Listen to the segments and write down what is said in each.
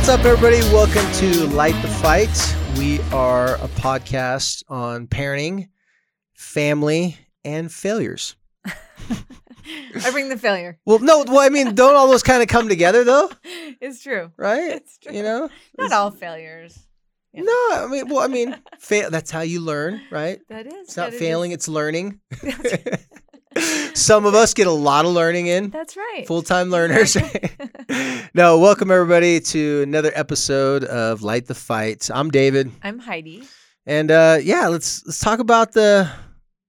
What's up, everybody? Welcome to Light the Fight. We are a podcast on parenting, family, and failures. I bring the failure. Well, no, well, I mean, don't all those kind of come together, though, It's true. right? It's true. You know, Not all failures. Yeah. no, I mean, well, I mean, fail. That's how you learn, right? That is. It's not it failing; it's learning. Some of us get a lot of learning in. That's right. Full time learners. No, welcome everybody to another episode of Light the Fight. I'm David. I'm Heidi. And uh, yeah, let's let's talk about the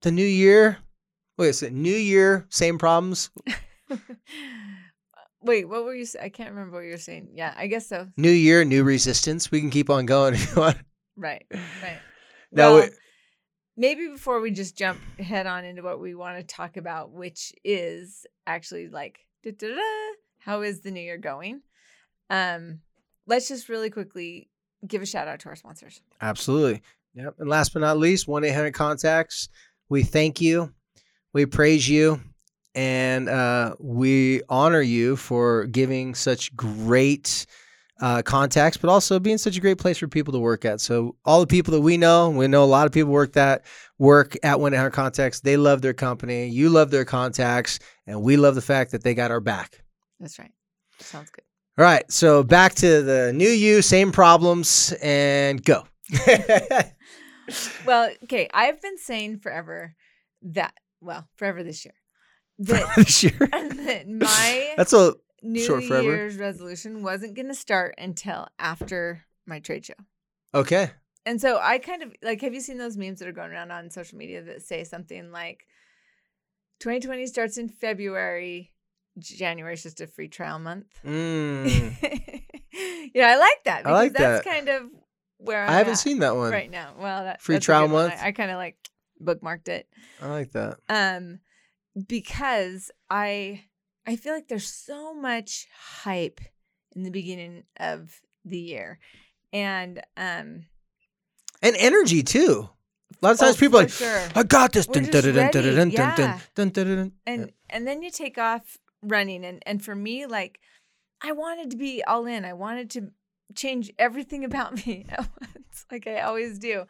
the new year. Wait, is it new year, same problems? Wait, what were you? I can't remember what you were saying. Yeah, I guess so. New year, new resistance. We can keep on going if you want. Right. Right. No, well, maybe before we just jump head on into what we want to talk about, which is actually like, how is the new year going? Um, let's just really quickly give a shout out to our sponsors. Absolutely. Yep. And last but not least, one eight hundred contacts. We thank you, we praise you, and uh, we honor you for giving such great. Uh, contacts, but also being such a great place for people to work at. So all the people that we know, we know a lot of people work that work at One Eight Hundred Contacts. They love their company, you love their contacts, and we love the fact that they got our back. That's right. Sounds good. All right, so back to the new you, same problems, and go. Well, okay. I've been saying forever that, well, forever this year, that, this year. that my That's a New short. Year's resolution wasn't going to start until after my trade show. okay. And so I kind of like, have you seen those memes that are going around on social media that say something like 2020 starts in February, January is just a free trial month? Mm. yeah, I like that. I Because like that's that. kind of where I'm I haven't at seen that one. right now. Well, that, Free that's trial month? I, I kind of like bookmarked it I like that. um because i i feel like there's so much hype in the beginning of the year and um And energy too. A lot of times oh, people are like, sure. I got this. Dun, dun, dun, yeah. and and then you take off running and and for me like i wanted to be all in i wanted to change everything about me at once like i always do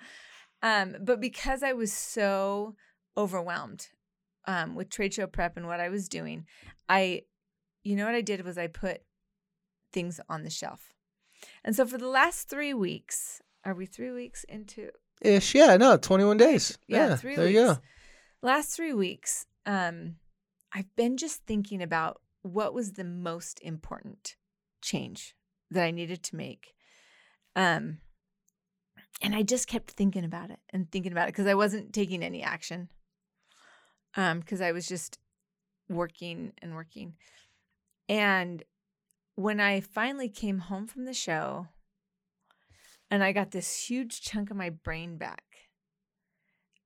um but because i was so overwhelmed um with trade show prep and what i was doing i you know what i did was i put things on the shelf and so for the last three weeks are we three weeks into Ish. Yeah, no, 21 days. yeah, Yeah, three there weeks. you go. Last three weeks, um, I've been just thinking about what was the most important change that I needed to make. Um, and I just kept thinking about it and thinking about it because I wasn't taking any action. Um, because I was just working and working. And when I finally came home from the show and I got this huge chunk of my brain back,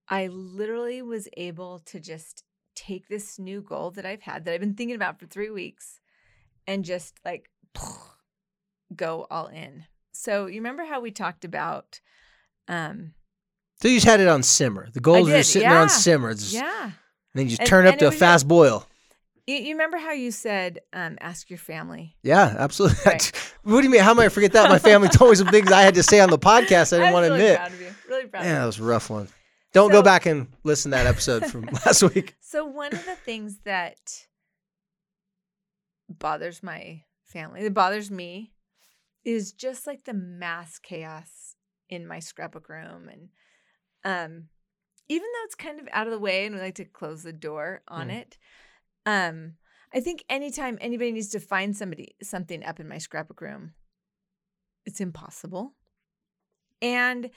I literally was able to just take this new goal that I've had that I've been thinking about for three weeks and just like go all in. So you remember how we talked about um So you just had it on simmer. The goals are sitting there on yeah. simmer. It's- yeah. And then you just And- turn it up to a fast boil. You, you remember how you said um ask your family? Yeah, absolutely. Right. what do you mean? How am I forget that? My family told me some things I had to say on the podcast I didn't want to admit. really admit. Proud of you. Really proud Yeah, that was a rough one. Don't go back and listen to that episode from last week. So one of the things that bothers my family, that bothers me, is just like the mass chaos in my scrapbook room, and um, even though it's kind of out of the way, and we like to close the door on Mm. it, um, I think anytime anybody needs to find somebody something up in my scrapbook room, it's impossible. And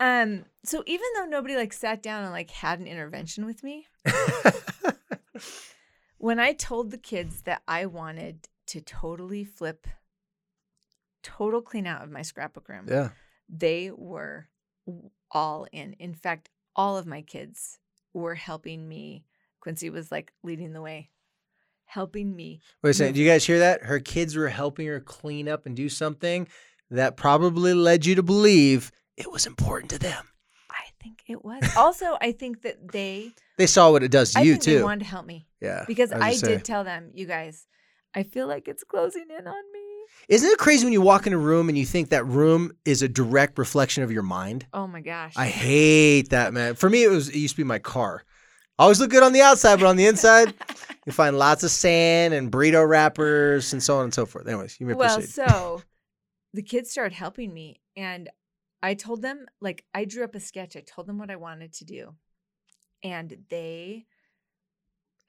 um, so even though nobody like sat down and like had an intervention with me, when I told the kids that I wanted to totally flip, total clean out of my scrapbook room, Yeah. they were all in. In fact, all of my kids were helping me. Quincy was like leading the way, helping me. Wait a second. Do you guys hear that? Her kids were helping her clean up and do something that probably led you to believe it was important to them. I think it was. also, I think that they, They saw what it does to I you think they wanted to help me yeah. because was I did tell them, you guys, I feel like it's closing in on me. Isn't it crazy when you walk in a room and you think that room is a direct reflection of your mind? Oh my gosh. I hate that, man. For me, it was it used to be my car. Always look good on the outside, but on the inside, you find lots of sand and burrito wrappers and so on and so forth. Anyways, you may well, proceed. so the kids started helping me, and I told them, like, I drew up a sketch. I told them what I wanted to do, and they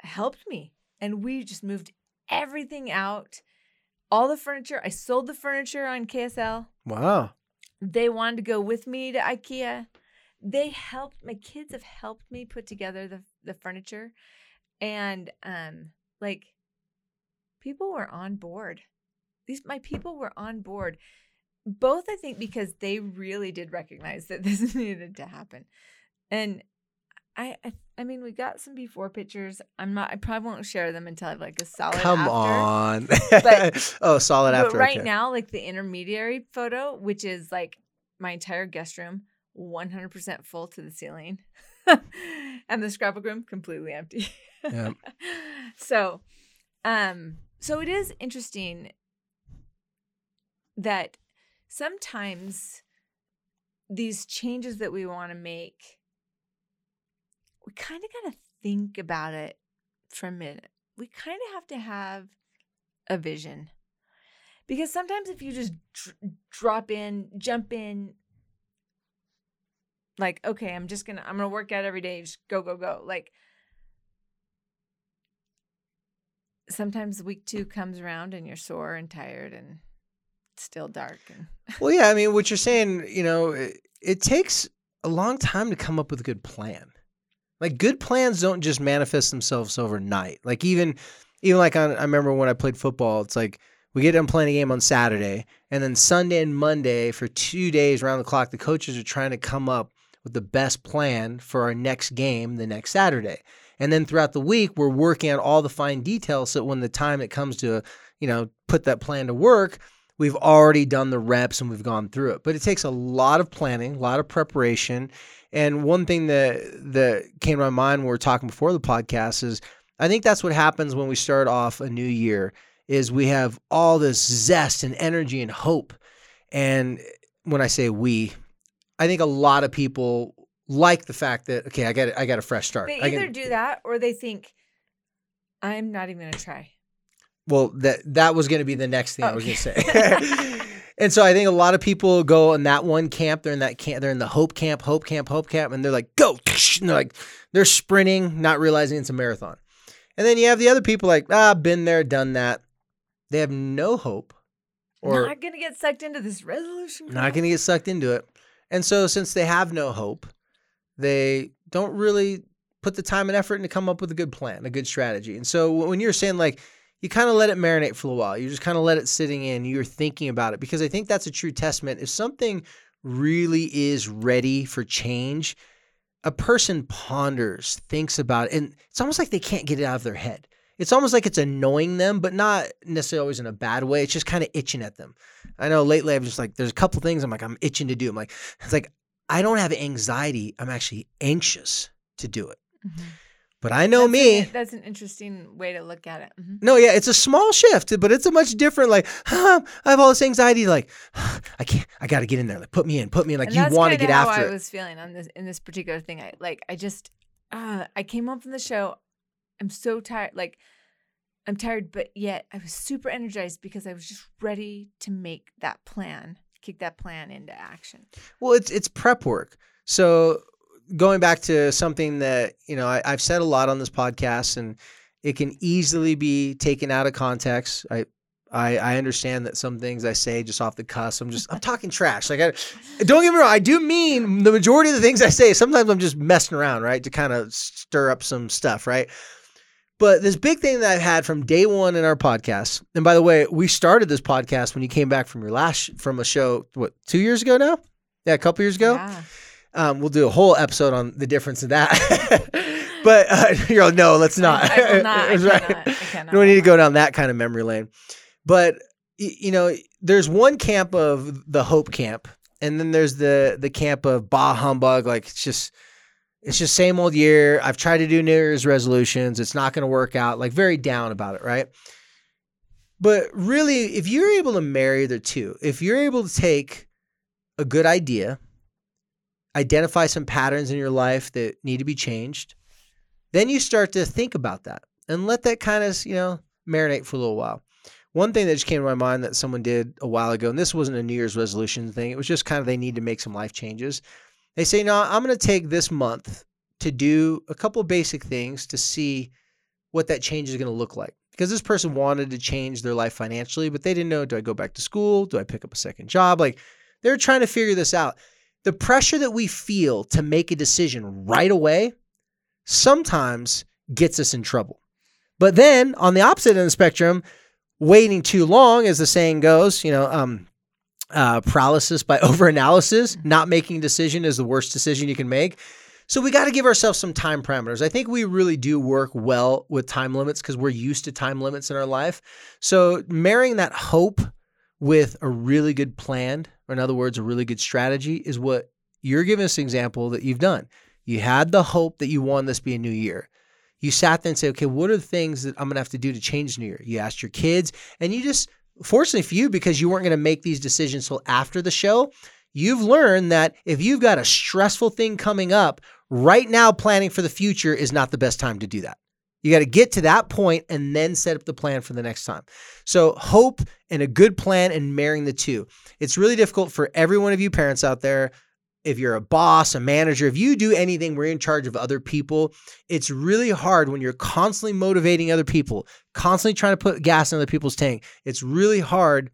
helped me. And we just moved everything out, all the furniture. I sold the furniture on KSL. wow. They wanted to go with me to IKEA. They helped my kids have helped me put together the the furniture and um like people were on board. These my people were on board. Both I think because they really did recognize that this needed to happen. And I I, I mean we got some before pictures. I'm not I probably won't share them until I have like a solid Come after. on. But- oh, solid But after. right okay. now, like the intermediary photo, which is like my entire guest room, 100% full to the ceiling, and the scrapbook room completely empty. Yeah. so, um, so it is interesting that sometimes these changes that we want to make, we kind of got to think about it for a minute. We kind of have to have a vision. Because sometimes if you just dr- drop in, jump in, like, okay, I'm just gonna, I'm gonna work out every day, just go, go, go. Like, sometimes week two comes around and you're sore and tired and it's still dark. And Well, yeah, I mean, what you're saying, you know, it, it takes a long time to come up with a good plan. Like good plans don't just manifest themselves overnight. Like even, even like on, I remember when I played football, it's like we get done playing a game on Saturday, and then Sunday and Monday for two days around the clock, the coaches are trying to come up with the best plan for our next game the next Saturday. And then throughout the week, we're working on all the fine details so when the time it comes to, you know, put that plan to work, we've already done the reps and we've gone through it. But it takes a lot of planning, a lot of preparation. And one thing that that came to my mind when we were talking before the podcast is I think that's what happens when we start off a new year is we have all this zest and energy and hope. And when I say we, I think a lot of people like the fact that okay, I got I got a fresh start. they I either can- do that or they think, I'm not even gonna try. Well, that that was going to be the next thing I was going to say. and so I think a lot of people go in that one camp. They're in that camp. They're in the hope camp, hope camp, hope camp, and they're like, go, and they're like, they're sprinting, not realizing it's a marathon. And then you have the other people like, ah, been there, done that. They have no hope, or not gonna get sucked into this resolution. not going to get sucked into it. And so since they have no hope, they don't really put the time and effort into come up with a good plan, a good strategy. And so when you're saying like you kind of let it marinate for a while, you just kind of let it sitting in, you're thinking about it because I think that's a true testament. If something really is ready for change, a person ponders, thinks about it, and it's almost like they can't get it out of their head. It's almost like it's annoying them, but not necessarily always in a bad way. It's just kind of itching at them. I know lately I'm just like, there's a couple things I'm like, I'm itching to do. I'm like, it's like, I don't have anxiety. I'm actually anxious to do it. Mhm. But I know That's me. an- that's an interesting way to look at it. Mhm. No, yeah, it's a small shift, but it's a much different. Like, I have all this anxiety. Like, I can't. I got to get in there. Like, put me in. Put me in. Like, And you want to get how after I it. was feeling on this in this particular thing. I like. I just. Uh, I came home from the show. I'm so tired. Like, I'm tired, but yet I was super energized because I was just ready to make that plan, kick that plan into action. Well, it's it's prep work. So going back to something that you know I, I've said a lot on this podcast, and it can easily be taken out of context. I. I, I understand that some things I say just off the cuss. I'm just I'm talking trash. Like I don't get me wrong, I do mean the majority of the things I say. Sometimes I'm just messing around, right, to kind of stir up some stuff, right? But this big thing that I've had from day one in our podcast, and by the way, we started this podcast when you came back from your last from a show, what two years ago now? Yeah, a couple years ago. Yeah. Um, we'll do a whole episode on the difference in that. but uh, you're like, no, let's not. I, I will not. I right. cannot. I cannot. We don't need to go down that kind of memory lane. But you know, there's one camp of the hope camp, and then there's the the camp of bah humbug. Like it's just it's just same old year. I've tried to do New Year's resolutions. It's not going to work out. Like very down about it, right? But really, if you're able to marry the two, if you're able to take a good idea, identify some patterns in your life that need to be changed, then you start to think about that and let that kind of, you know, marinate for a little while. One thing that just came to my mind that someone did a while ago, and this wasn't a New Year's resolution thing, it was just kind of they need to make some life changes. They say, no, I'm going to take this month to do a couple of basic things to see what that change is going to look like. Because this person wanted to change their life financially, but they didn't know do I go back to school? Do I pick up a second job? Like they're trying to figure this out. The pressure that we feel to make a decision right away sometimes gets us in trouble. But then on the opposite end of the spectrum, waiting too long, as the saying goes, you know, um, uh, paralysis by overanalysis, not making a decision is the worst decision you can make. So we got to give ourselves some time parameters. I think we really do work well with time limits because we're used to time limits in our life. So marrying that hope with a really good plan, or in other words, a really good strategy, is what you're giving us an example that you've done. You had the hope that you wanted this to be a new year. You sat there and said, okay, what are the things that I'm going to have to do to change new year? You asked your kids, and you just, fortunately for you, because you weren't going to make these decisions till after the show, you've learned that if you've got a stressful thing coming up, right now planning for the future is not the best time to do that. You got to get to that point and then set up the plan for the next time. So, hope and a good plan and marrying the two. It's really difficult for every one of you parents out there. If you're a boss, a manager, if you do anything you're in charge of other people, it's really hard when you're constantly motivating other people, constantly trying to put gas in other people's tank. It's really hard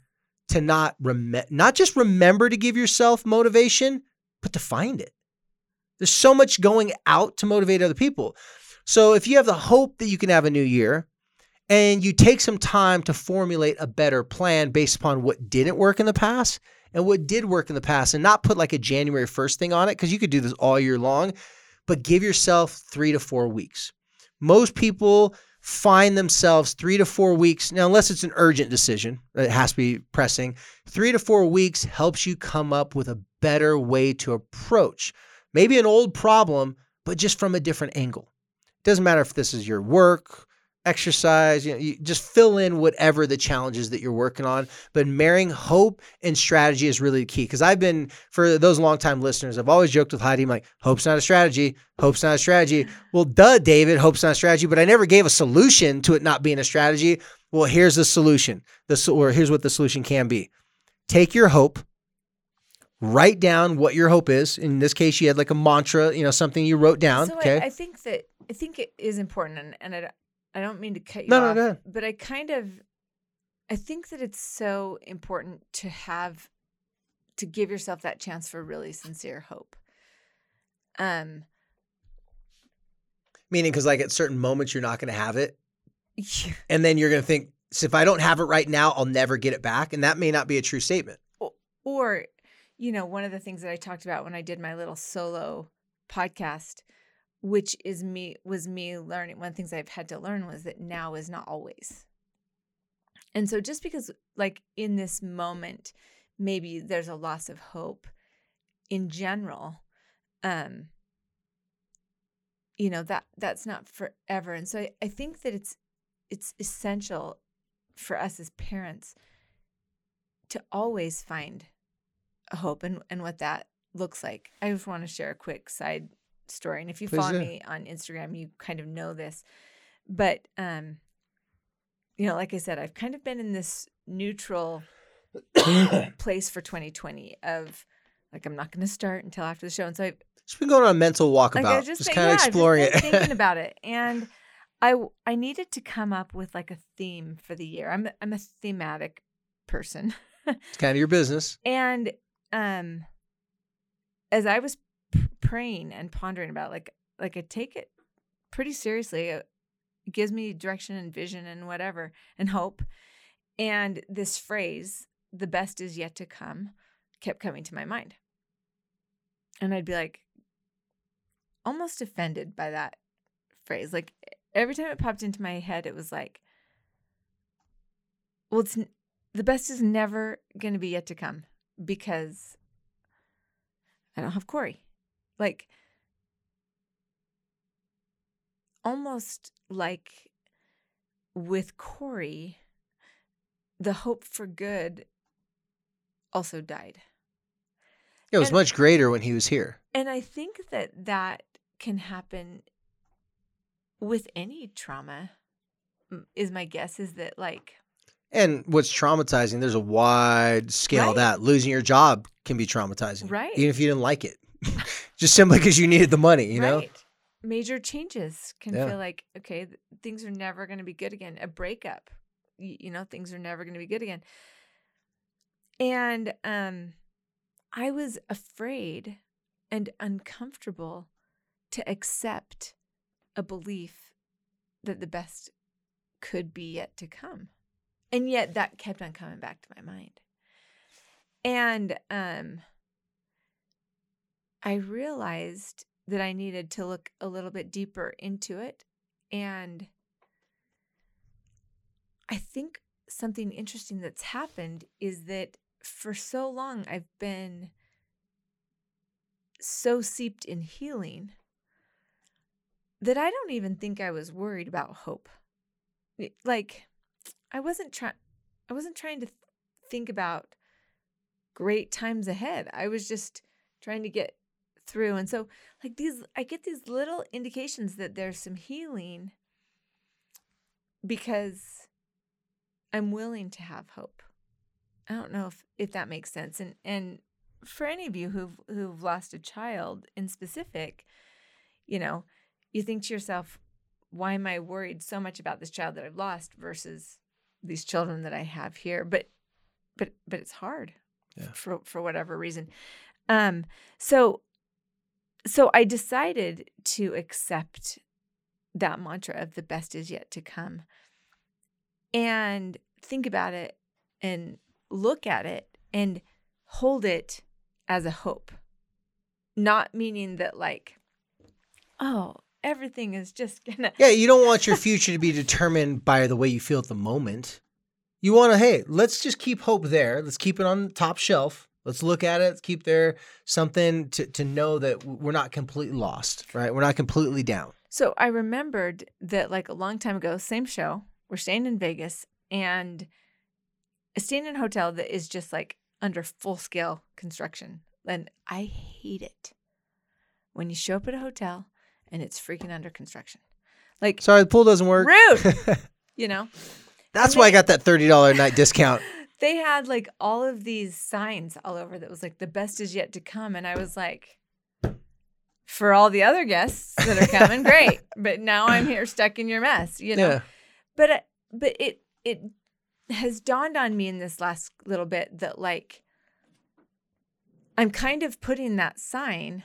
to not rem- not just remember to give yourself motivation, but to find it. There's so much going out to motivate other people. So if you have the hope that you can have a new year and you take some time to formulate a better plan based upon what didn't work in the past and what did work in the past and not put like a January 1st thing on it because you could do this all year long, but give yourself 3 to 4 weeks. Most people find themselves 3 to 4 weeks now unless it's an urgent decision, it has to be pressing. 3 to 4 weeks helps you come up with a better way to approach maybe an old problem but just from a different angle. Doesn't matter if this is your work, exercise, you, know, you just fill in whatever the challenges that you're working on. But marrying hope and strategy is really the key. Because I've been, for those longtime listeners, I've always joked with Heidi, I'm like, hope's not a strategy. Hope's not a strategy. Well, duh, David, hope's not a strategy. But I never gave a solution to it not being a strategy. Well, here's the solution. The, or here's what the solution can be. Take your hope, write down what your hope is. In this case, you had like a mantra, you know, something you wrote down. So okay. I, I think that I think it is important, and, and I, I don't mean to cut you No, no, off, go ahead. but I kind of I think that it's so important to have to give yourself that chance for really sincere hope. Um, Meaning, because like at certain moments, you're not going to have it. And then you're going to think, so if I don't have it right now, I'll never get it back. And that may not be a true statement. or you know one of the things that i talked about when i did my little solo podcast which is me was me learning one of the things i've had to learn was that now is not always and so just because like in this moment maybe there's a loss of hope in general um you know that that's not forever and so I, I think that it's it's essential for us as parents to always find hope and, and what that looks like. I just want to share a quick side story. And if you Please follow do. me on Instagram, you kind of know this. But um, you know, like I said, I've kind of been in this neutral place for 2020 of like I'm not gonna start until after the show. And so I've Just been going on a mental walkabout, like just, just, kind of yeah, exploring it. thinking about it. And I I needed to come up with like a theme for the year. I'm a- I'm a thematic person. it's kind of your business. And um as I was praying and pondering about like like I take it pretty seriously uh, It gives me direction and vision and whatever and hope. And this phrase, the best is yet to come, kept coming to my mind. And I'd be like, almost offended by that phrase. Like every time it popped into my head, it was like, well, it's the best is never going to be yet to come because I don't have Corey. Like, almost like with Corey, the hope for good also died. It was And- much greater when he was here. And I think that that can happen with any trauma. Is my guess is that like And what's traumatizing, there's a wide scale Right. that. Losing your job can be traumatizing. Right. Even if you didn't like it. Just simply because you needed the money, you know? right. Major changes can Yeah. feel like okay, th- things are never going to be good again. A breakup, you, you know, things are never going to be good again. And um I was afraid and uncomfortable to accept a belief that the best could be yet to come. And yet that kept on coming back to my mind. And um I realized that I needed to look a little bit deeper into it. And I think something interesting that's happened is that for so long I've been so seeped in healing that I don't even think I was worried about hope. Like I wasn't trying I wasn't trying to th- think about great times ahead. I was just trying to get through. And so like these I get these little indications that there's some healing because I'm willing to have hope. I don't know if if that makes sense. And and for any of you who've who've lost a child in specific, you know, you think to yourself, why am I worried so much about this child that I've lost versus these children that I have here? But but but it's hard Yeah. for for whatever reason. Um so so I decided to accept that mantra of the best is yet to come and think about it and look at it and hold it as a hope. Not meaning that, like, oh, everything is just gonna. Yeah, you don't want your future to be determined by the way you feel at the moment. You want to, hey, let's just keep hope there. Let's keep it on the top shelf. Let's look at it. Let's keep there something to, to know that we're not completely lost, right? We're not completely down. So I remembered that, like, a long time ago, same show, we're staying in Vegas and staying in a hotel that is just like under full scale construction. And I hate it when you show up at a hotel and it's freaking under construction. Like, Sorry, the pool doesn't work. rude, you know? That's And why I got that $30 night discount. They had like all of these signs all over that was like the best is yet to come and i was like for all the other guests that are coming great but now i'm here stuck in your mess you know Yeah. but uh, but it it has dawned on me in this last little bit that like i'm kind of putting that sign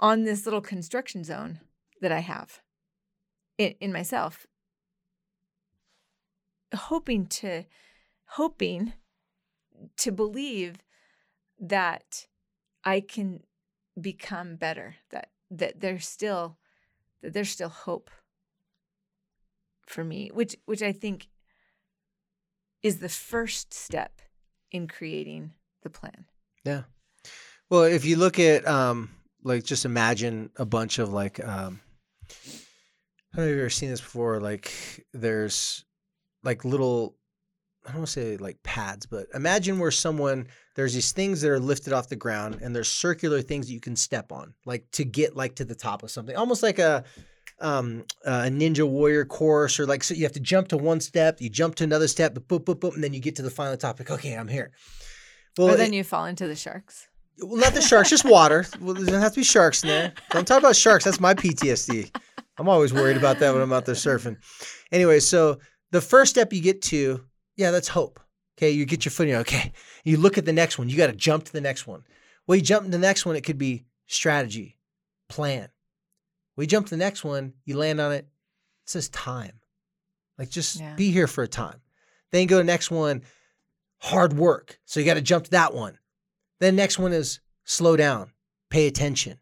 on this little construction zone that i have in, in myself hoping to hoping to believe that I can become better that that there's still that there's still hope for me which which I think is the first step in creating the plan. Yeah. Well, if you look at um like just imagine a bunch of like um I don't know if you've ever seen this before, like there's like little I don't want to say like pads, but imagine where someone there's these things that are lifted off the ground and there's circular things that you can step on, like to get like to the top of something. Almost like a um a ninja warrior course or like so you have to jump to one step, you jump to another step, boop, boop, boop, and then you get to the final topic. Okay, I'm here. Well, or it- then you fall into the sharks. well, not the sharks, just water. Well, there doesn't have to be sharks in there. Don't talk about sharks. That's my PTSD. I'm always worried about that when I'm out there surfing. Anyway, so the first step you get to, yeah, that's hope. Okay, you get your footing. Okay, you look at the next one. You got to jump to the next one. Well, you jump to the next one. It could be strategy, plan. We jump to the next one. You land on it. It says time. Like just Yeah. be here for a time. Then go to the next one, hard work. So you got to jump to that one. Then next one is slow down, pay attention.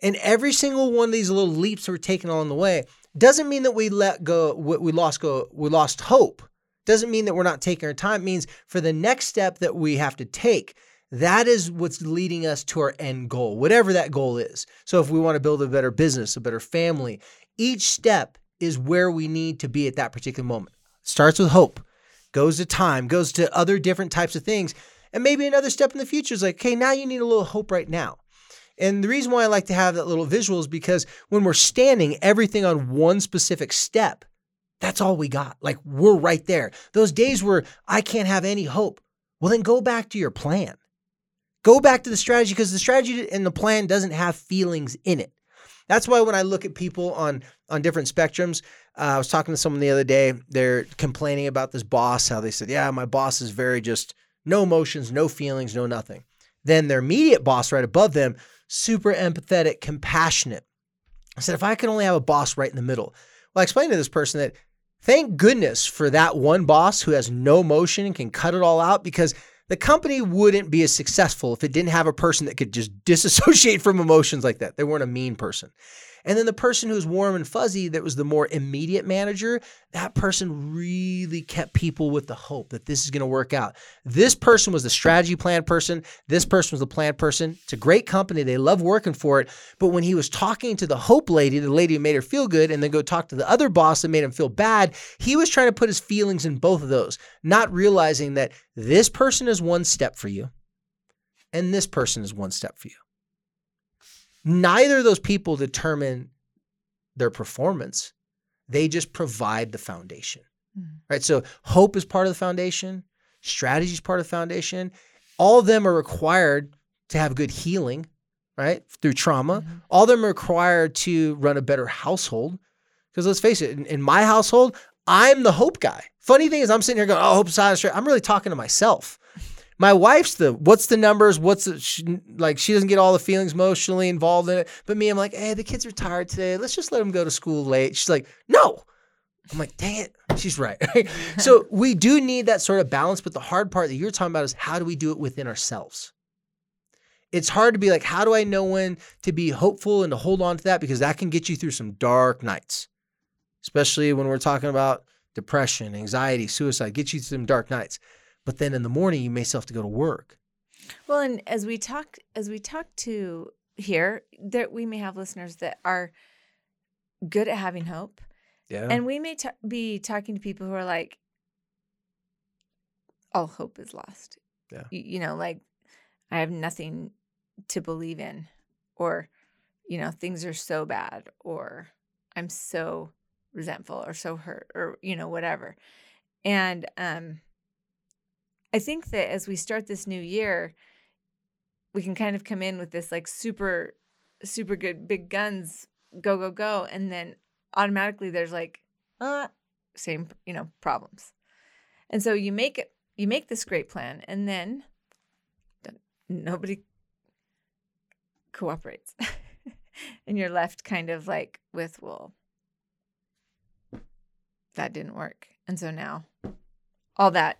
And every single one of these little leaps that we're taking along the way doesn't mean that we let go, we we lost go, we lost hope. Doesn't mean that we're not taking our time. It means for the next step that we have to take, that is what's leading us to our end goal, whatever that goal is. So if we want to build a better business, a better family, each step is where we need to be at that particular moment. Starts with hope, goes to time, goes to other different types of things. And maybe another step in the future is like, okay, now you need a little hope right now. And the reason why I like to have that little visual is because when we're standing everything on one specific step, that's all we got. Like we're right there. Those days where I can't have any hope, well, then go back to your plan. Go back to the strategy because the strategy and the plan doesn't have feelings in it. That's why when I look at people on on different spectrums, uh, I was talking to someone the other day. They're complaining about this boss. How they said, "Yeah, my boss is very just no emotions, no feelings, no nothing." Then their immediate boss right above them, super empathetic, compassionate. I said, if I could only have a boss right in the middle. Well, I explained to this person that thank goodness for that one boss who has no emotion and can cut it all out because the company wouldn't be as successful if it didn't have a person that could just disassociate from emotions like that. They weren't a mean person. And then the person who's warm and fuzzy, that was the more immediate manager, that person really kept people with the hope that this is going to work out. This person was the strategy plan person. This person was the plan person. It's a great company. They love working for it. But when he was talking to the hope lady, the lady who made her feel good, and then go talk to the other boss that made him feel bad, he was trying to put his feelings in both of those, not realizing that this person is one step for you and this person is one step for you. Neither of those people determine their performance. They just provide the foundation. Mhm. Right? So hope is part of the foundation, strategy is part of the foundation. All of them are required to have good healing, right? Through trauma. Mhm. All of them are required to run a better household. Because let's face it, in, in my household, I'm the hope guy. Funny thing is, I'm sitting here going, "Oh, hope's side straight." I'm really talking to myself. My wife's the what's the numbers? What's the, she, like? She doesn't get all the feelings emotionally involved in it. But me, I'm like, hey, the kids are tired today. Let's just let them go to school late. She's like, no. I'm like, dang it. She's right. so we do need that sort of balance. But the hard part that you're talking about is how do we do it within ourselves? It's hard to be like, how do I know when to be hopeful and to hold on to that? Because that can get you through some dark nights, especially when we're talking about depression, anxiety, suicide, get you through some dark nights. But then in the morning, you may still have to go to work. Well, and as we talk, as we talk to here, that we may have listeners that are good at having hope, Yeah. and we may ta- be talking to people who are like, "All hope is lost." Yeah. Y- you know, like I have nothing to believe in, or you know, things are so bad, or I'm so resentful, or so hurt, or you know, whatever. And um, I think that as we start this new year, we can kind of come in with this like super, super good big guns, go, go, go. And then automatically there's like, uh, same, you know, problems. And so you make it, you make this great plan and then nobody cooperates. and you're left kind of like with, well, that didn't work. And so now all that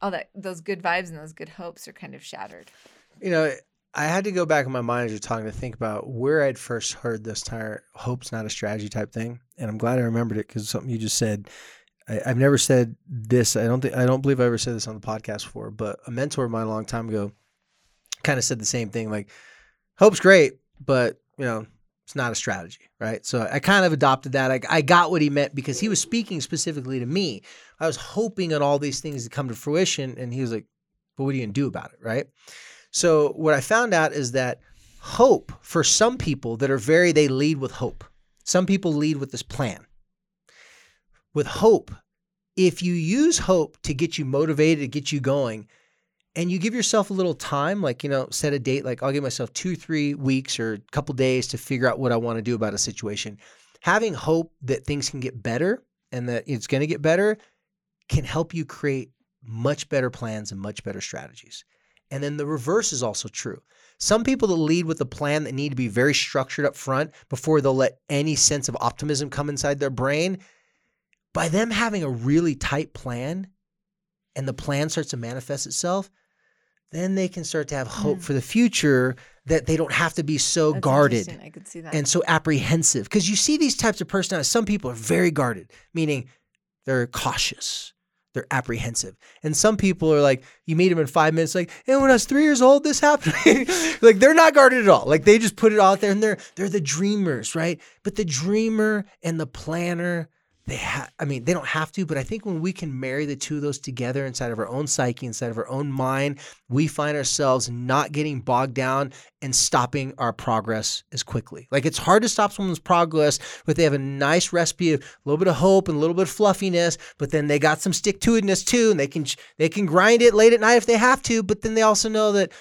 all that those good vibes and those good hopes are kind of shattered. you know, I had to go back in my mind as you're talking to think about where I'd first heard this entire hope's not a strategy type thing. And I'm glad I remembered it because something you just said. I, I've never said this. I don't think I don't believe I ever said this on the podcast before, but a mentor of mine a long time ago kind of said the same thing. Like, hope's great, but you know, it's not a strategy, right? So I kind of adopted that. I, I got what he meant because he was speaking specifically to me. I was hoping on all these things to come to fruition, and he was like, "But what are you gonna do about it?" Right? So what I found out is that hope for some people that are very they lead with hope. Some people lead with this plan. With hope, if you use hope to get you motivated, to get you going, and you give yourself a little time, like, you know, set a date, like I'll give myself two, three weeks or a couple days to figure out what I want to do about a situation. Having hope that things can get better and that it's going to get better can help you create much better plans and much better strategies. And then the reverse is also true. Some people that lead with a plan that need to be very structured up front before they'll let any sense of optimism come inside their brain. by them having a really tight plan and the plan starts to manifest itself, then they can start to have hope Mm. for the future that they don't have to be so That's guarded. I could see that. and so apprehensive because you see these types of personalities some people are very guarded meaning they're cautious they're apprehensive and some people are like you meet them in five minutes like and when i was three years old this happened like they're not guarded at all like they just put it out there and they're they're the dreamers right but the dreamer and the planner they have i mean they don't have to but i think when we can marry the two of those together inside of our own psyche inside of our own mind we find ourselves not getting bogged down and stopping our progress as quickly. Like it's hard to stop someone's progress, but they have a nice recipe of a little bit of hope and a little bit of fluffiness, but then they got some stick to itness too, and they can they can grind it late at night if they have to, but then they also know that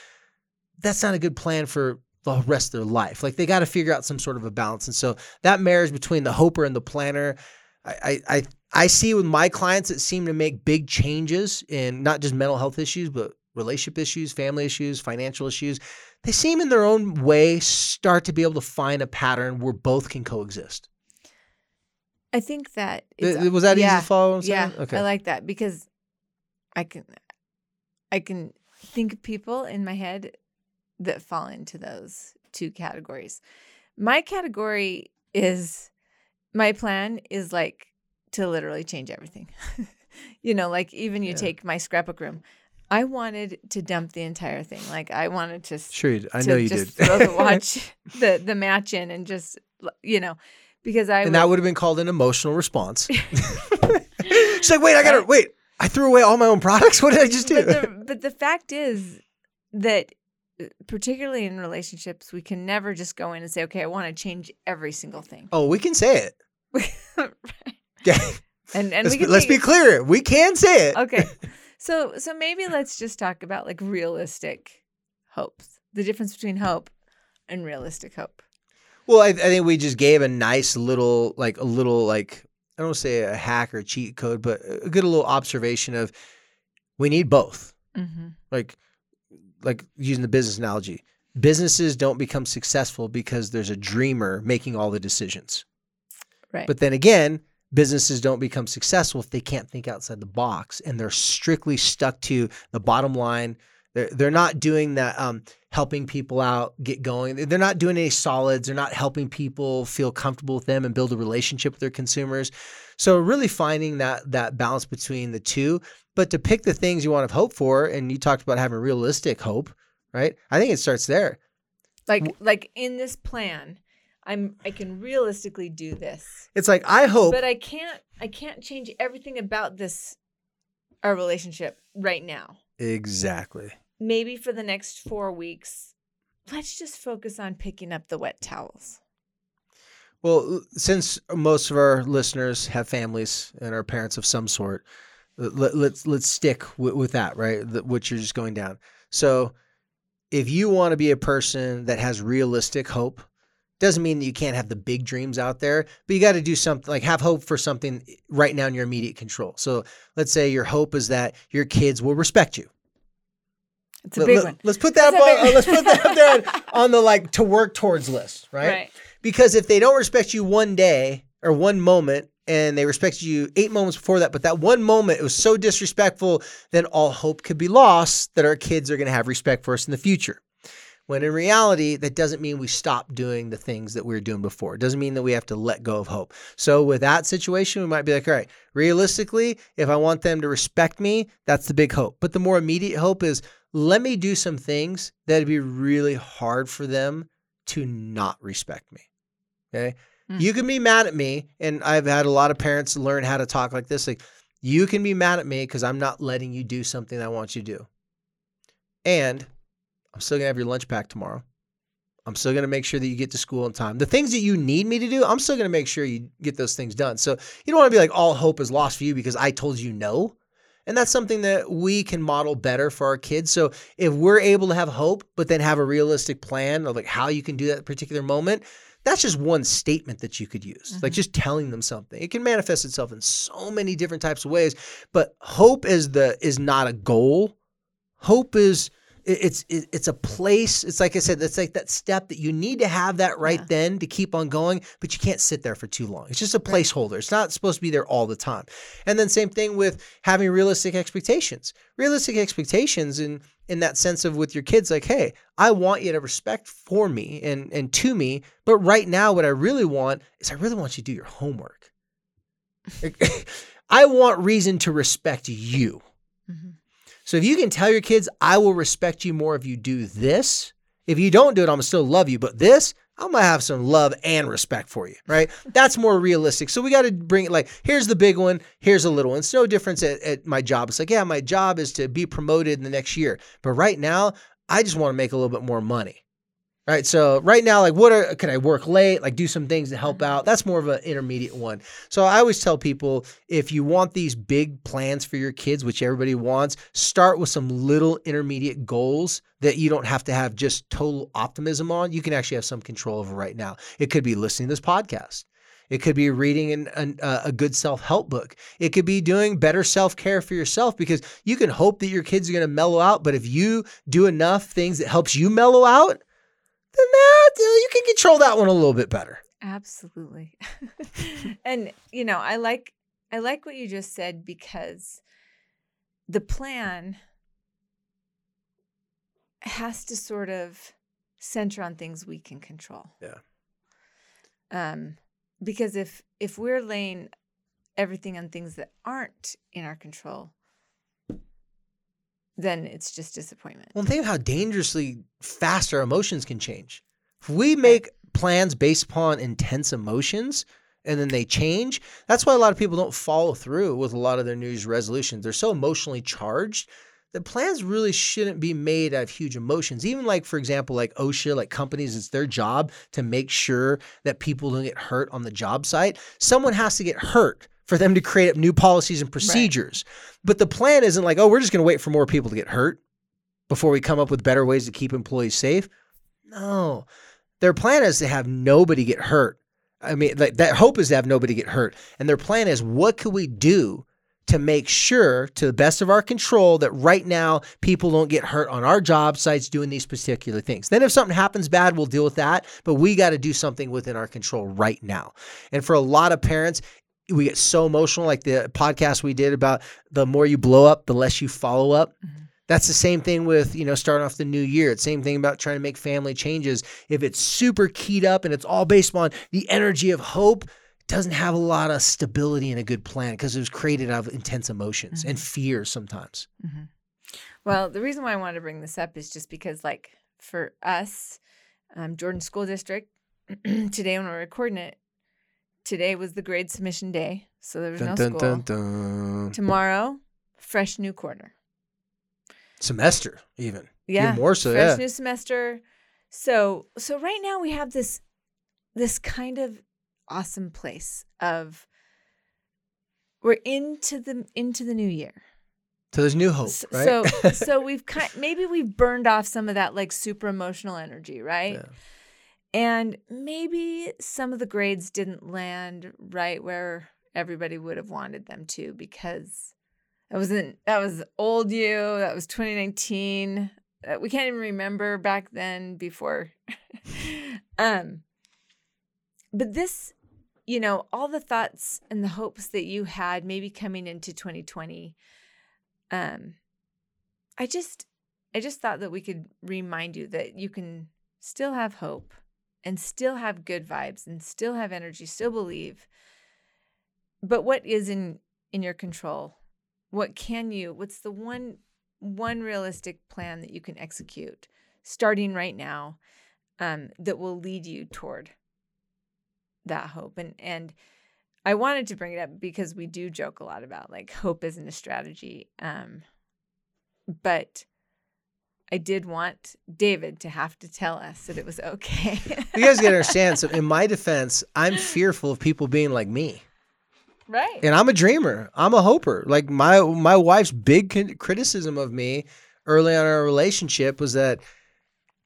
that's not a good plan for the rest of their life. Like they got to figure out some sort of a balance. And so that marriage between the hoper and the planner, I I I, see with my clients that seem to make big changes in not just mental health issues, but relationship issues, family issues, financial issues they seem in their own way start to be able to find a pattern where both can coexist. I think that Was that easy yeah, to follow? Yeah. Okay. I like that because I can I can think of people in my head that fall into those two categories. My category is my plan is like to literally change everything. you know, like even you Yeah. take my scrapbook room. I wanted to dump the entire thing. Like I wanted to sure, you did. I to know you just did. throw the watch the the match in and just you know because I and would- that would have been called an emotional response. She's like, wait, I gotta wait. I threw away all my own products. What did I just do? but the, but the fact is that uh, particularly in relationships we can never just go in and say okay i want to change every single thing oh, we can say it. Right. Okay. and and let's we be, can let's be clear. We can say it. okay so so maybe let's just talk about like realistic hopes the difference between hope and realistic hope Well, I, I think we just gave a nice little, like a little, like I don't say a hack or cheat code, but a good little observation of we need both. mm-hmm. like like using the business analogy businesses don't become successful because there's a dreamer making all the decisions right. But then again businesses don't become successful if they can't think outside the box and they're strictly stuck to the bottom line. They're, they're not doing that um, helping people out get going. They're not doing any solids. They're not helping people feel comfortable with them and build a relationship with their consumers. So really finding that that balance between the two. But to pick the things you want to hope for and you talked about having realistic hope right? I think it starts there. Like like in this plan i'm i can realistically do this it's like i hope but i can't i can't change everything about this our relationship right now exactly maybe for the next four weeks, let's just focus on picking up the wet towels. Well, since most of our listeners have families and are parents of some sort, let, let's let's stick with, with that, right? The, what you're just going down. So, if you want to be a person that has realistic hope, doesn't mean that you can't have the big dreams out there, but you got to do something like have hope for something eh, right now in your immediate control. So, let's say your hope is that your kids will respect you. It's a big Let- one. Let's put that up on, uh, let's put that up there on, the like to work towards list, Right. because if they don't respect you one day or one moment and they respected you eight moments before that but that one moment it was so disrespectful then all hope could be lost that our kids are going to have respect for us in the future when in reality that doesn't mean we stop doing the things that we were doing before it doesn't mean that we have to let go of hope so with that situation we might be like all right realistically if i want them to respect me that's the big hope but the more immediate hope is let me do some things that'd be really hard for them to not respect me Okay. Mm. You can be mad at me. And I've had a lot of parents learn how to talk like this. Like, you can be mad at me because I'm not letting you do something I want you to do. And I'm still to have your lunch pack tomorrow. I'm still going to make sure that you get to school on time. The things that you need me to do, I'm still going to make sure you get those things done. So you don't want to be like, all hope is lost for you because I told you no. And that's something that we can model better for our kids. So if we're able to have hope, but then have a realistic plan of like how you can do that particular moment, that's just one statement that you could use. Like Mhm. just telling them something. It can manifest itself in so many different types of ways. But hope is the is not a goal. Hope is It's it's a place. It's like I said. It's like that step that you need to have that right Yeah. then to keep on going, but you can't sit there for too long. It's just a Right. placeholder. It's not supposed to be there all the time. And then same thing with having realistic expectations. Realistic expectations in in that sense of with your kids, like, hey, I want you to respect for me and and to me, but right now, what I really want is I really want you to do your homework. I want reason to respect you. Mhm. So if you can tell your kids, I will respect you more if you do this. If you don't do it, I'm still love you. But this, I'm gonna have some love and respect for you, right? That's more realistic. So we got to bring it like, here's the big one, here's a little one. It's no difference at, at my job. It's like, yeah, my job is to be promoted in the next year. But right now, I just want to make a little bit more money. Right. So right now, like what are can I work late? Like do some things to help out. That's more of an intermediate one. So I always tell people if you want these big plans for your kids, which everybody wants, start with some little intermediate goals that you don't have to have just total optimism on. You can actually have some control over right now. It could be listening to this podcast. It could be reading an, an, uh, a good self help book. It could be doing better self care for yourself because you can hope that your kids are going to mellow out. But if you do enough things that helps you mellow out, that you, can control that one a little bit better. Absolutely. and you know, I like I like what you just said because the plan has to sort of center on things we can control. Yeah. Um because if if we're laying everything on things that aren't in our control, then it's just disappointment. Well, think of how dangerously fast our emotions can change. If we make plans based upon intense emotions and then they change, that's why a lot of people don't follow through with a lot of their New Year's resolutions. They're so emotionally charged that plans really shouldn't be made out of huge emotions. Even like, for example, like OSHA, like companies, it's their job to make sure that people don't get hurt on the job site. Someone has to get hurt for them to create up new policies and procedures. But the plan isn't like, oh, we're just going to wait for more people to get hurt before we come up with better ways to keep employees safe. No, their plan is to have nobody get hurt. I mean, like, that hope is to have nobody get hurt. And their plan is, what could we do to make sure, to the best of our control, that right now people don't get hurt on our job sites doing these particular things? Then, if something happens bad, we'll deal with that. But we got to do something within our control right now. And for a lot of parents, we get so emotional, like the podcast we did about the more you blow up, the less you follow up. Mhm. That's the same thing with, you know, starting off the new year. It's the same thing about trying to make family changes. If it's super keyed up and it's all based on the energy of hope, it doesn't have a lot of stability and a good plan because it was created out of intense emotions and fear sometimes. hmm Well, the reason why I wanted to bring this up is just because, like, for us, um, Jordan School District, today when we're recording it, today was the grade submission day, so there was no school. dun. Tomorrow, fresh new quarter. Semester, even. Yeah, more so, fresh yeah. new semester. So, so right now we have this, this kind of awesome place of we're into the into the new year. So there's new hope, right? So so we've kind maybe we've burned off some of that like super emotional energy, right? Yeah. And maybe some of the grades didn't land right where everybody would have wanted them to because that wasn't that was old you, that was 2019. Uh, we can't even remember back then before um but this you know all the thoughts and the hopes that you had maybe coming into 2020 um i just i just thought that we could remind you that you can still have hope and still have good vibes and still have energy still believe but what is in in your control what can you what's the one one realistic plan that you can execute starting right now um, that will lead you toward that hope and and I wanted to bring it up because we do joke a lot about like hope isn't a strategy. Um, but I did want David to have to tell us that it was okay. you guys gotta understand. So in my defense, I'm fearful of people being like me. right. and I'm a dreamer. I'm a hoper. Like my my wife's big criticism of me early on in our relationship was that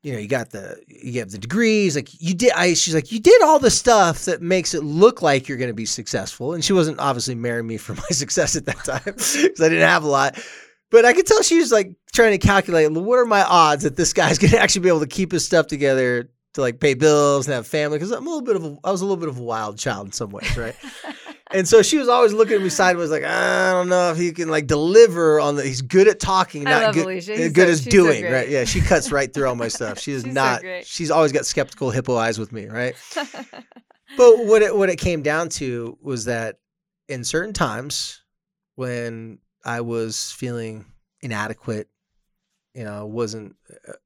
you know you got the you have the degrees like you did I she's like you did all the stuff that makes it look like you're going to be successful and she wasn't obviously marrying me for my success at that time because I didn't have a lot but I could tell she was like trying to calculate what are my odds that this guy's gonna actually be able to keep his stuff together to like pay bills and have family because I'm a little bit of a, I was a little bit of a wild child in some ways, right? and so she was always looking at me sideways like I don't know if he can like deliver on the. He's good at talking, not good, Alicia. uh, good so- as she's so doing, right? Yeah, she cuts right through all my stuff. She is She's not. great. she's always got skeptical hippo eyes with me, right? But what it what it came down to was that in certain times when I was feeling inadequate, you know, wasn't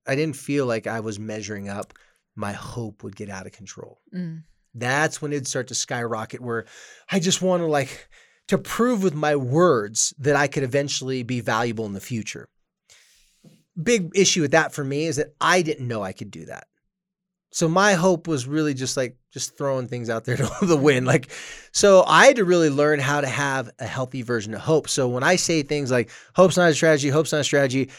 I didn't feel like I was measuring up, my hope would get out of control. Mm. That's when it'd start to skyrocket where I just want to like to prove with my words that I could eventually be valuable in the future. Big issue with that for me is that I didn't know I could do that. So my hope was really just like just throwing things out there to the wind. Like, so I had to really learn how to have a healthy version of hope. So when I say things like hope's not a strategy, hope's not a strategy,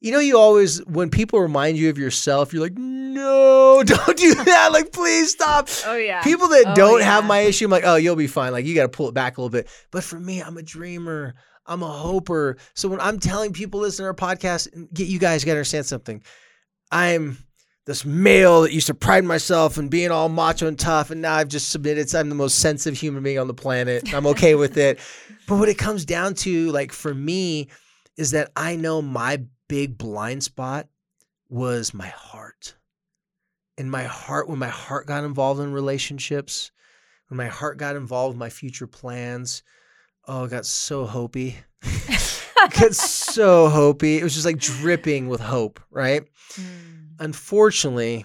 you know, you always when people remind you of yourself, you're like, no, don't do that. Like, please stop. Oh yeah. People that Oh, don't have my issue, I'm like, oh, you'll be fine. Like, you got to pull it back a little bit. But for me, I'm a dreamer. I'm a hoper. So when I'm telling people listen to our podcast, get you guys got to understand something. I'm this male that used to pride myself in being all macho and tough, and now I've just submitted. So I'm the most sensitive human being on the planet. I'm okay with it. But what it comes down to, like for me, is that I know my big blind spot was my heart. And my heart, when my heart got involved in relationships, when my heart got involved in my future plans, oh, it got so hopey. it got so hopey. It was just like dripping with hope, right? Mm. Unfortunately,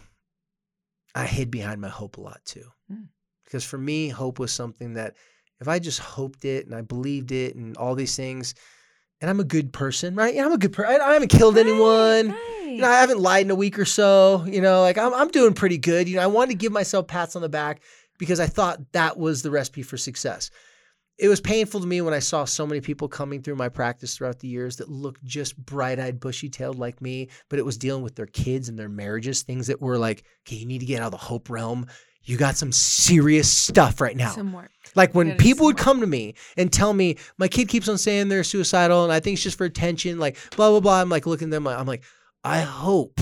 I hid behind my hope a lot too. Mm. Because for me, hope was something that if I just hoped it and I believed it and all these things, and I'm a good person, right? Yeah, I'm a good person. I haven't killed anyone. Right, You know, I haven't lied in a week or so. You know, like I'm, I'm doing pretty good. You know, I wanted to give myself pats on the back because I thought that was the recipe for success. It was painful to me when I saw so many people coming through my practice throughout the years that looked just bright eyed, bushy tailed like me, but it was dealing with their kids and their marriages, things that were like, okay, you need to get out of the hope realm. You got some serious stuff right now. Some work. Like when people would come to me and tell me, my kid keeps on saying they're suicidal and I think it's just for attention, like blah, blah, blah. I'm like looking at them, I'm like, I hope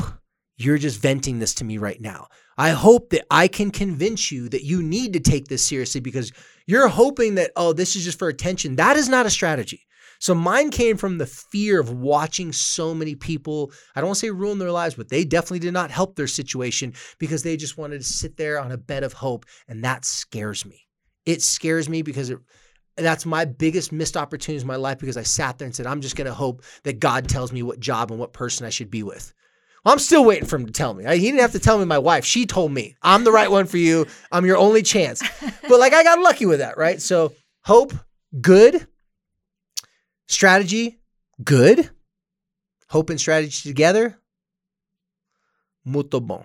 you're just venting this to me right now. I hope that I can convince you that you need to take this seriously because you're hoping that, oh, this is just for attention. That is not a strategy. So mine came from the fear of watching so many people, I don't want to say ruin their lives, but they definitely did not help their situation because they just wanted to sit there on a bed of hope. And that scares me. It scares me because it, that's my biggest missed opportunities in my life because I sat there and said, I'm just going to hope that God tells me what job and what person I should be with. I'm still waiting for him to tell me. I- He didn't have to tell me my wife. She told me, I'm the right one for you. I'm your only chance. But like, I got lucky with that, right? So, hope, good. Strategy, good. Hope and strategy together, muito bom.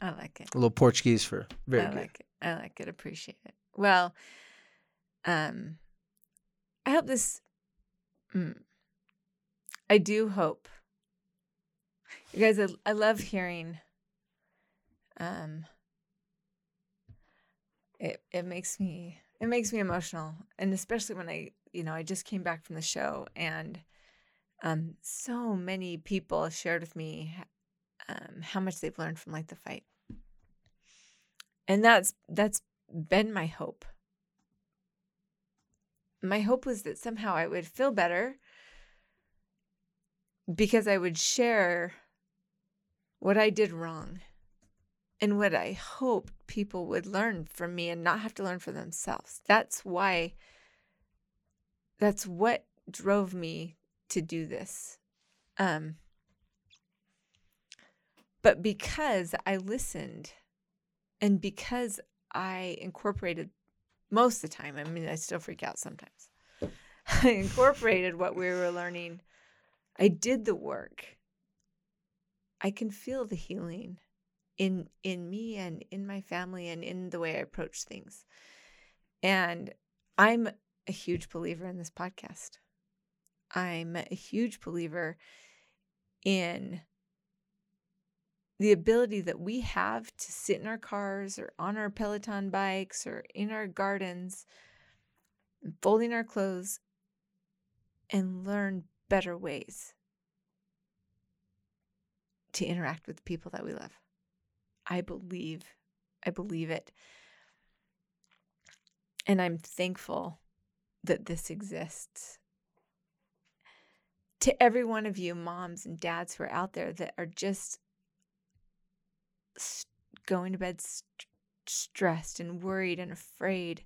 I like it. A little Portuguese for very I good. like it. I like it. Appreciate it. Well, um, I hope this. Mm, I do hope. You guys, I, I love hearing. Um, it it makes me it makes me emotional, and especially when I you know I just came back from the show and, um, so many people shared with me, um, how much they've learned from Light the Fight and that's that's been my hope my hope was that somehow i would feel better because i would share what i did wrong and what i hoped people would learn from me and not have to learn for themselves that's why that's what drove me to do this um but because i listened and because I incorporated most of the time, I mean, I still freak out sometimes. I incorporated what we were learning. I did the work. I can feel the healing in in me and in my family and in the way I approach things. And I'm a huge believer in this podcast. I'm a huge believer in the ability that we have to sit in our cars or on our Peloton bikes or in our gardens, folding our clothes, and learn better ways to interact with the people that we love. I believe, I believe it. And I'm thankful that this exists. To every one of you, moms and dads who are out there that are just going to bed st- stressed and worried and afraid,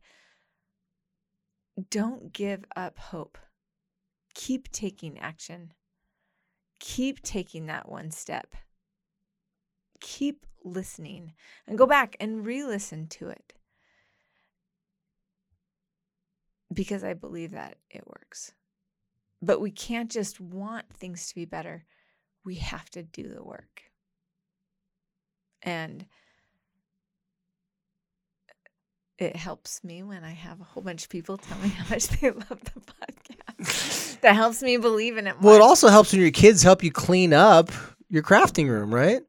don't give up hope. Keep taking action. Keep taking that one step. Keep listening and go back and re listen to it because I believe that it works. But we can't just want things to be better, we have to do the work. And it helps me when I have a whole bunch of people tell me how much they love the podcast. That helps me believe in it more. Well, it also helps when your kids help you clean up your crafting room, right?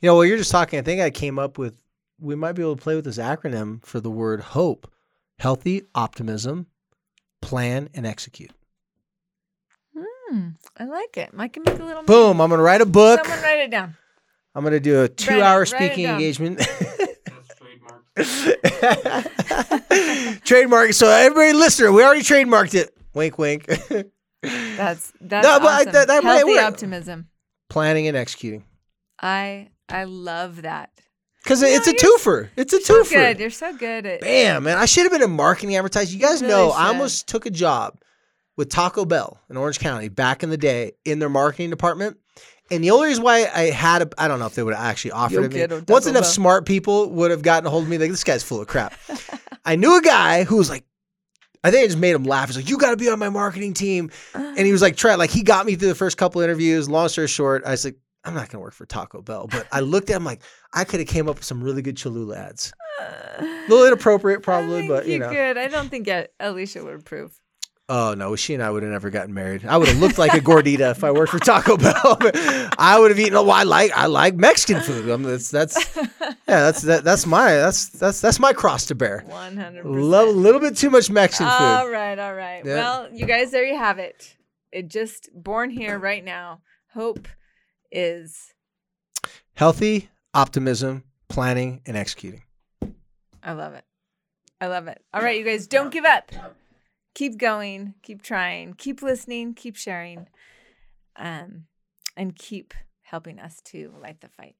You know, while you're just talking, I think I came up with we might be able to play with this acronym for the word hope healthy optimism, plan, and execute. Mm, I like it. I can make a little. Boom! I'm gonna write a book. Someone write it down. I'm gonna do a two-hour speaking engagement. trademark. Trademark. So everybody listener, we already trademarked it. Wink, wink. that's that's no, but awesome. I, that, that healthy optimism. Planning and executing. I I love that. Because it's a twofer. It's a so twofer. Good. You're so good at. Bam, man! I should have been in marketing advertising. You guys really know should. I almost took a job with Taco Bell in Orange County back in the day in their marketing department. And the only reason why I had, a, I don't know if they would have actually offered it me. Once enough smart people would have gotten a hold of me, like, this guy's full of crap. I knew a guy who was like, I think I just made him laugh. He's like, you got to be on my marketing team. And he was like, try, like, he got me through the first couple interviews. Long story short, I was like, I'm not going to work for Taco Bell. But I looked at him like, I could have came up with some really good Cholula ads. Uh, A little inappropriate, probably, but you, you know. Good. I don't think Alicia would approve. Oh no, she and I would have never gotten married. I would have looked like a gordita if I worked for Taco Bell. I would have eaten. Oh, I like I like Mexican food. I mean, that's that's yeah, that's that, that's my that's that's that's my cross to bear. One hundred. A little bit too much Mexican food. All right, all right. Yeah. Well, you guys, there you have it. It just born here right now. Hope is healthy optimism, planning, and executing. I love it. I love it. All right, you guys, don't give up keep going, keep trying, keep listening, keep sharing, um, and keep helping us to light the fight.